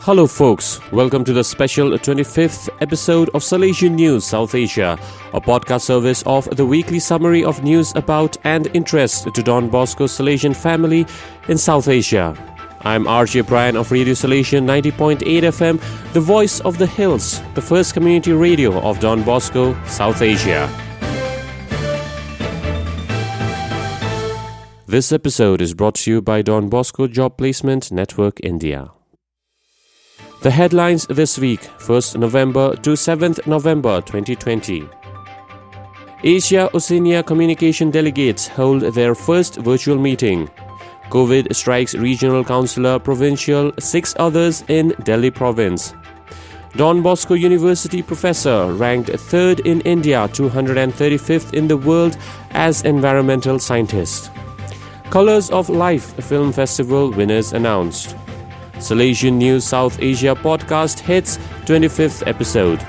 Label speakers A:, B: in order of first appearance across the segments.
A: Hello, folks. Welcome to the special 25th episode of Salesian News South Asia, a podcast service of the weekly summary of news about and interest to Don Bosco Salesian family in South Asia. I'm RJ Bryan of Radio Salesian 90.8 FM, the voice of the hills, the first community radio of Don Bosco, South Asia. This episode is brought to you by Don Bosco Job Placement Network India. The headlines this week 1st November to 7th November 2020. Asia Oceania Communication Delegates hold their first virtual meeting. COVID strikes regional councillor provincial, six others in Delhi province. Don Bosco University professor ranked third in India, 235th in the world as environmental scientist. Colors of Life Film Festival winners announced. Salesian News South Asia podcast hits 25th episode.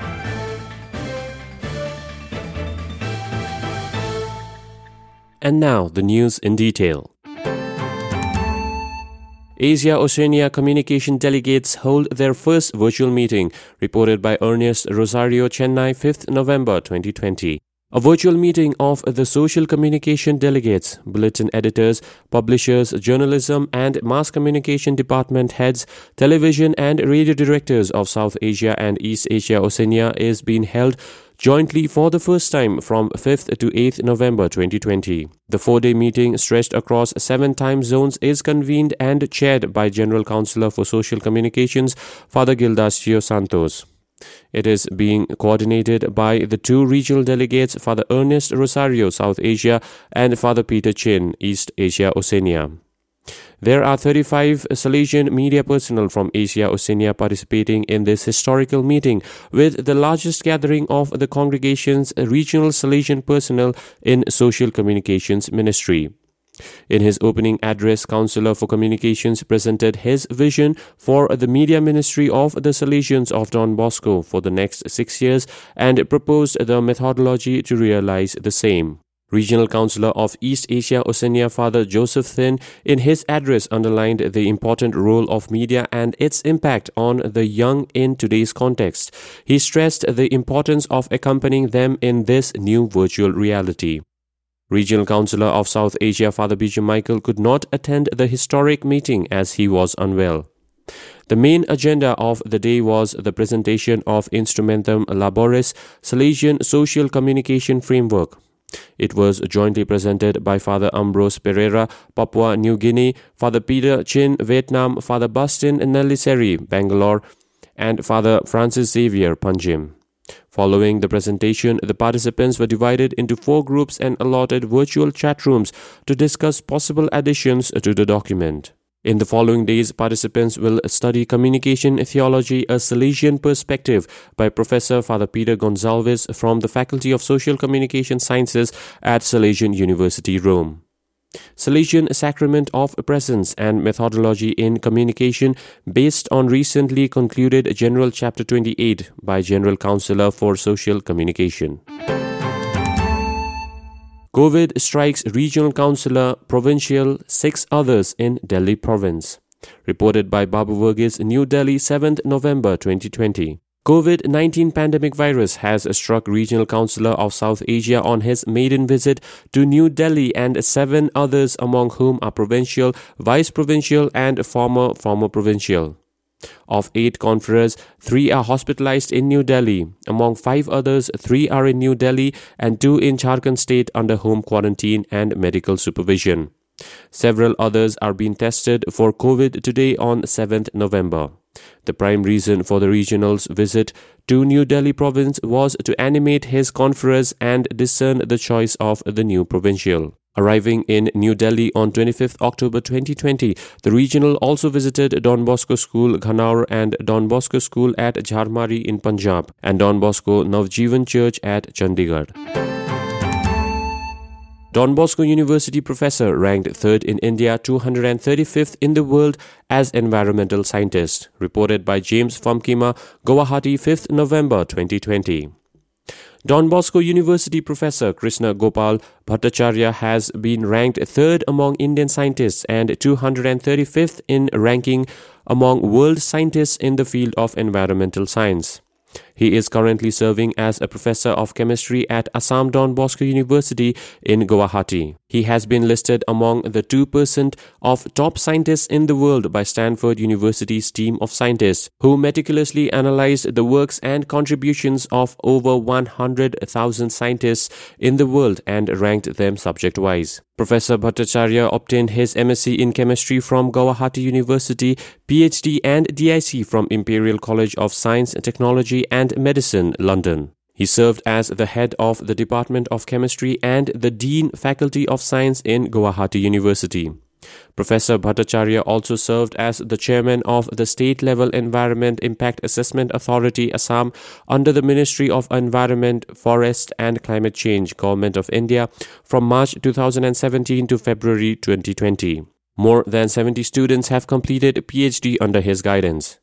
A: And now the news in detail. Asia Oceania Communication Delegates hold their first virtual meeting, reported by Ernest Rosario, Chennai, 5th November 2020. A virtual meeting of the social communication delegates, bulletin editors, publishers, journalism and mass communication department heads, television and radio directors of South Asia and East Asia Oceania is being held jointly for the first time from 5th to 8th November 2020. The four-day meeting stretched across seven time zones is convened and chaired by General Counselor for Social Communications, Father Gildasio Santos. It is being coordinated by the two regional delegates, Father Ernest Rosario, South Asia, and Father Peter Chin, East Asia Oceania. There are 35 Salesian media personnel from Asia Oceania participating in this historical meeting, with the largest gathering of the congregation's regional Salesian personnel in social communications ministry. In his opening address, Councillor for Communications presented his vision for the media ministry of the Salesians of Don Bosco for the next six years and proposed the methodology to realize the same. Regional Councillor of East Asia Oceania Father Joseph Thin in his address underlined the important role of media and its impact on the young in today's context. He stressed the importance of accompanying them in this new virtual reality. Regional Councillor of South Asia Father Biju Michael could not attend the historic meeting as he was unwell. The main agenda of the day was the presentation of Instrumentum Laboris Salesian Social Communication Framework. It was jointly presented by Father Ambrose Pereira, Papua New Guinea, Father Peter Chin, Vietnam, Father Bastin Neliseri, Bangalore, and Father Francis Xavier, Panjim. Following the presentation, the participants were divided into four groups and allotted virtual chat rooms to discuss possible additions to the document. In the following days, participants will study Communication Theology, a Salesian Perspective by Professor Father Peter Gonsalves from the Faculty of Social Communication Sciences at Salesian University, Rome. Salesian Sacrament of Presence and Methodology in Communication based on recently concluded General Chapter 28 by General Councillor for Social Communication. COVID strikes regional councillor, provincial, six others in Delhi province. Reported by Babu Verghese, New Delhi, 7th November 2020. COVID-19 pandemic virus has struck regional councillor of South Asia on his maiden visit to New Delhi and seven others among whom are provincial, vice provincial and former former provincial. Of eight confreres, three are hospitalized in New Delhi. Among five others, three are in New Delhi and two in Jharkhand state under home quarantine and medical supervision. Several others are being tested for COVID today on 7th November. The prime reason for the regional's visit to New Delhi province was to animate his confreres and discern the choice of the new provincial. Arriving in New Delhi on 25th October 2020, the regional also visited Don Bosco School, Ghanaur and Don Bosco School at Jharmari in Punjab and Don Bosco Navjivan Church at Chandigarh. Don Bosco University professor ranked third in India, 235th in the world as environmental scientist, reported by James Famkima, Guwahati, 5th November 2020. Don Bosco University professor Krishna Gopal Bhattacharya has been ranked third among Indian scientists and 235th in ranking among world scientists in the field of environmental science. He is currently serving as a professor of chemistry at Assam Don Bosco University in Guwahati. He has been listed among the 2% of top scientists in the world by Stanford University's team of scientists, who meticulously analyzed the works and contributions of over 100,000 scientists in the world and ranked them subject wise. Professor Bhattacharya obtained his MSc in chemistry from Guwahati University, PhD and DIC from Imperial College of Science, and Technology and Medicine, London. He served as the head of the Department of Chemistry and the Dean Faculty of Science in Guwahati University. Professor Bhattacharya also served as the chairman of the state level Environment Impact Assessment Authority Assam under the Ministry of Environment, Forest and Climate Change, Government of India from March 2017 to February 2020. More than 70 students have completed PhD under his guidance.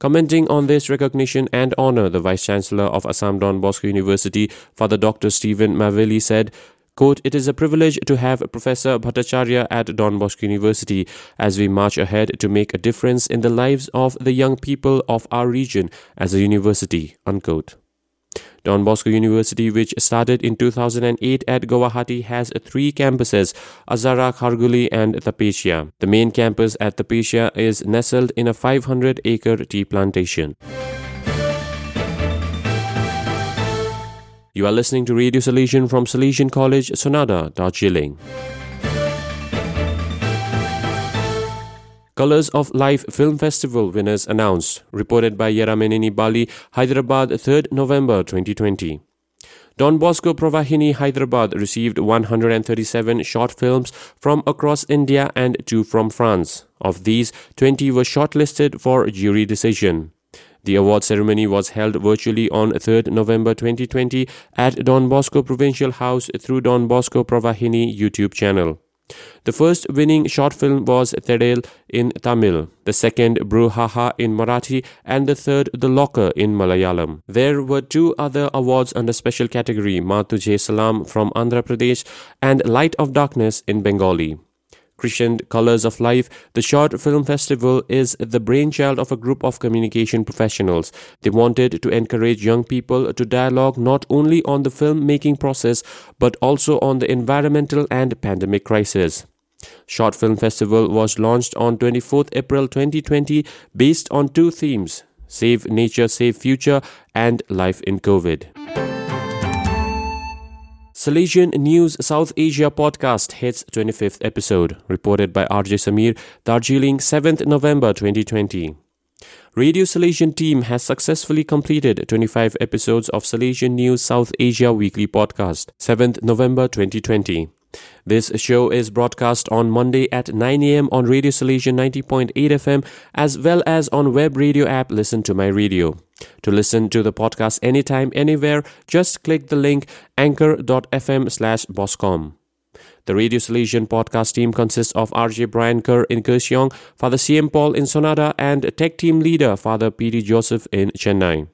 A: Commenting on this recognition and honor, the Vice Chancellor of Assam Don Bosco University, Father Dr. Stephen Mavely said, Quote, it is a privilege to have Professor Bhattacharya at Don Bosco University as we march ahead to make a difference in the lives of the young people of our region as a university. Unquote. Don Bosco University, which started in 2008 at Guwahati, has three campuses Azara, Kharguli, and Tapesia. The main campus at Tapesia is nestled in a 500 acre tea plantation. You are listening to Radio Salesian from Salesian College, Sonada, Darjeeling. Colors of Life Film Festival winners announced, reported by Yeramenini Bali, Hyderabad, 3rd November 2020. Don Bosco Pravahini Hyderabad received 137 short films from across India and 2 from France. Of these, 20 were shortlisted for jury decision. The award ceremony was held virtually on 3rd November 2020 at Don Bosco Provincial House through Don Bosco Pravahini YouTube channel. The first winning short film was Thedel in Tamil, the second Bruhaha in Marathi, and the third The Locker in Malayalam. There were two other awards under special category Maa Tujhe Salam from Andhra Pradesh and Light of Darkness in Bengali. Christian Colors of Life, the short film festival is the brainchild of a group of communication professionals. They wanted to encourage young people to dialogue not only on the filmmaking process but also on the environmental and pandemic crisis. Short Film Festival was launched on 24th April 2020 based on two themes Save Nature, Save Future and Life in COVID. Salesian News South Asia podcast hits 25th episode, reported by RJ Samir, Darjeeling, 7th November 2020. Radio Salesian team has successfully completed 25 episodes of Salesian News South Asia weekly podcast, 7th November 2020. This show is broadcast on Monday at 9 a.m. on Radio Salesian 90.8 FM as well as on web radio app Listen to My Radio. To listen to the podcast anytime, anywhere, just click the link anchor.fm slash boscom. The Radio Salesian podcast team consists of RJ Brian Kerr in Kurseong, Father CM Paul in Sonada, and tech team leader Father P.D. Joseph in Chennai.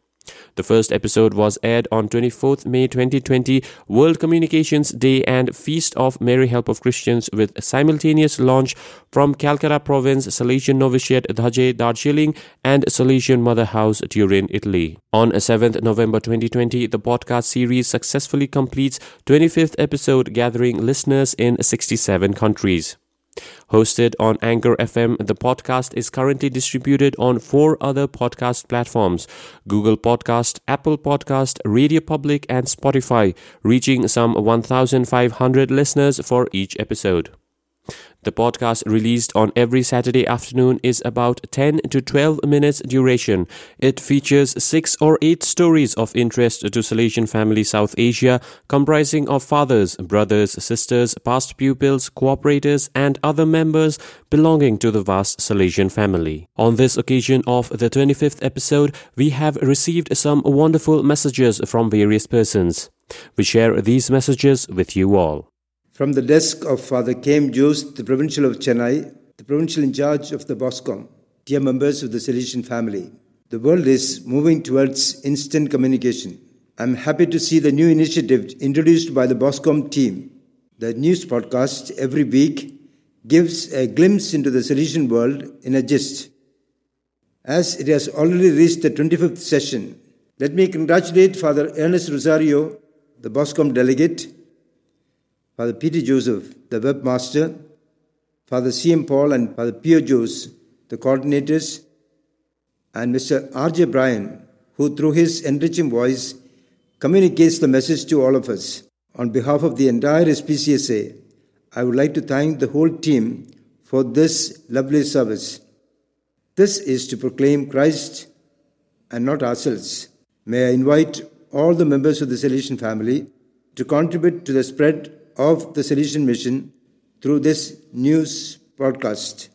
A: The first episode was aired on 24th May 2020, World Communications Day and Feast of Mary Help of Christians with simultaneous launch from Calcutta Province, Salesian Novitiate Dhaje, Darjeeling and Salesian Mother House, Turin, Italy. On 7th November 2020, the podcast series successfully completes 25th episode gathering listeners in 67 countries. Hosted on Anchor FM, the podcast is currently distributed on four other podcast platforms Google Podcast, Apple Podcast, Radio Public, and Spotify, reaching some 1,500 listeners for each episode. The podcast released on every Saturday afternoon is about 10 to 12 minutes duration. It features 6 or 8 stories of interest to Salesian Family South Asia, comprising of fathers, brothers, sisters, past pupils, cooperators, and other members belonging to the vast Salesian family. On this occasion of the 25th episode, we have received some wonderful messages from various persons. We share these messages with you all.
B: From the desk of Father K.M. Jose, the Provincial of Chennai, the Provincial in charge of the BOSCOM, dear members of the Salesian family, the world is moving towards instant communication. I'm happy to see the new initiative introduced by the Boscom team. The news podcast every week gives a glimpse into the Salesian world in a gist. As it has already reached the 25th session, let me congratulate Father Ernest Rosario, the Boscom delegate, Father Peter Joseph, the webmaster, Father C.M. Paul and Father Pio Jose, the coordinators, and Mr. R.J. Bryan, who through his enriching voice communicates the message to all of us. On behalf of the entire SPCSA, I would like to thank the whole team for this lovely service. This is to proclaim Christ and not ourselves. May I invite all the members of the Salesian family to contribute to the spread of the Salesian mission through this news broadcast.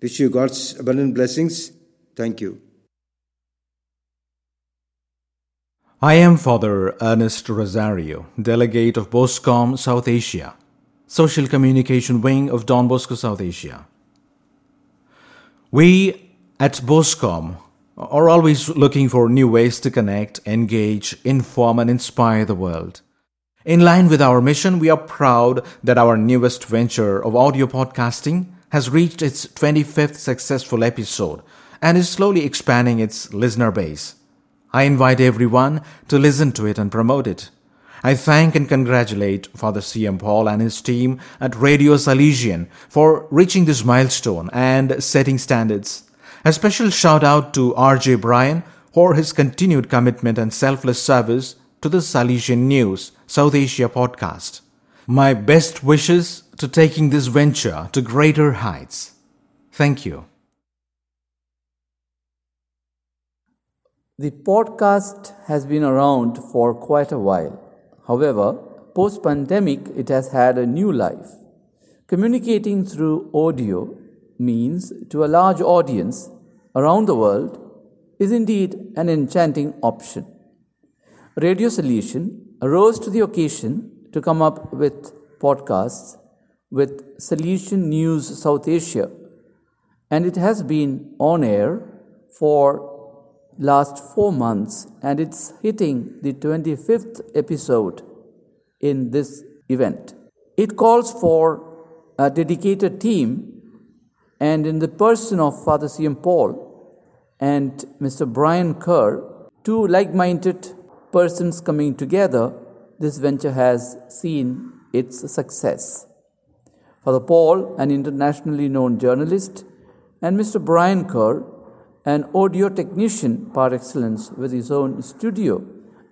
B: Wish you God's abundant blessings. Thank you.
C: I am Father Ernest Rosario, Delegate of BOSCOM South Asia, Social Communication Wing of Don Bosco South Asia. We at BOSCOM are always looking for new ways to connect, engage, inform, and inspire the world. In line with our mission, we are proud that our newest venture of audio podcasting has reached its 25th successful episode and is slowly expanding its listener base. I invite everyone to listen to it and promote it. I thank and congratulate Father C.M. Paul and his team at Radio Salesian for reaching this milestone and setting standards. A special shout out to R.J. Bryan for his continued commitment and selfless service to the Salesian News South Asia podcast. My best wishes to taking this venture to greater heights. Thank you.
D: The podcast has been around for quite a while. However, post pandemic, it has had a new life. Communicating through audio means to a large audience around the world is indeed an enchanting option. Radio Salesian arose to the occasion to come up with podcasts with Salesian News South Asia, and it has been on air for last 4 months and it's hitting the 25th episode in this event. It calls for a dedicated team and in the person of Father C.M. Paul and Mr. Brian Kerr, two like-minded persons coming together, this venture has seen its success. Father Paul, an internationally known journalist, and Mr. Brian Kerr, an audio technician par excellence with his own studio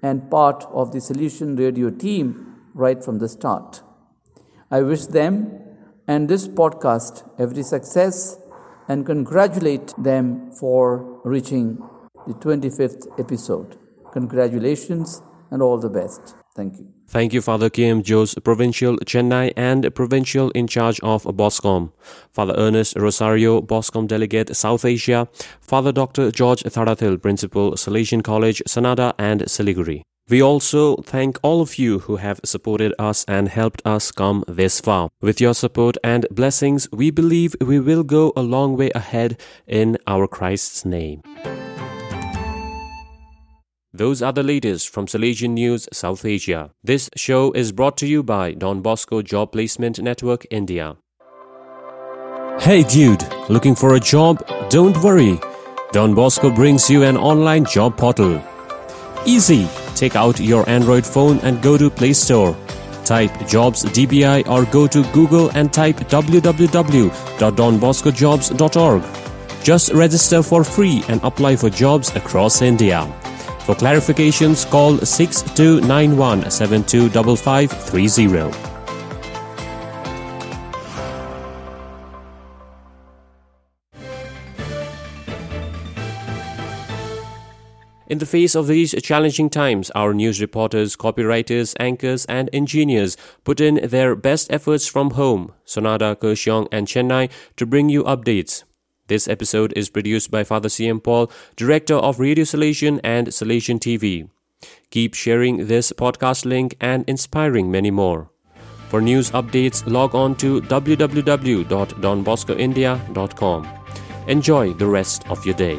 D: and part of the Salesian Radio team right from the start. I wish them and this podcast every success and congratulate them for reaching the 25th episode. Congratulations and all the best. Thank you.
A: Thank you, Father K.M. Jose, Provincial Chennai and Provincial in charge of Boscom. Father Ernest Rosario, Boscom Delegate South Asia. Father Dr. George Thadathil, Principal Salesian College, Sonada and Siliguri. We also thank all of you who have supported us and helped us come this far. With your support and blessings, we believe we will go a long way ahead in our Christ's name. Those are the latest from Salesian News South Asia. This show is brought to you by Don Bosco Job Placement Network India. Hey dude, looking for a job? Don't worry. Don Bosco brings you an online job portal. Easy. Take out your Android phone and go to Play Store. Type Jobs DBI or go to Google and type www.donboscojobs.org. Just register for free and apply for jobs across India. For clarifications, call 6291 725530. In the face of these challenging times, our news reporters, copywriters, anchors, and engineers put in their best efforts from home, Sonada, Kurseong, and Chennai to bring you updates. This episode is produced by Father C.M. Paul, Director of Radio Salesian and Salesian TV. Keep sharing this podcast link and inspiring many more. For news updates, log on to www.donboscoindia.com. Enjoy the rest of your day.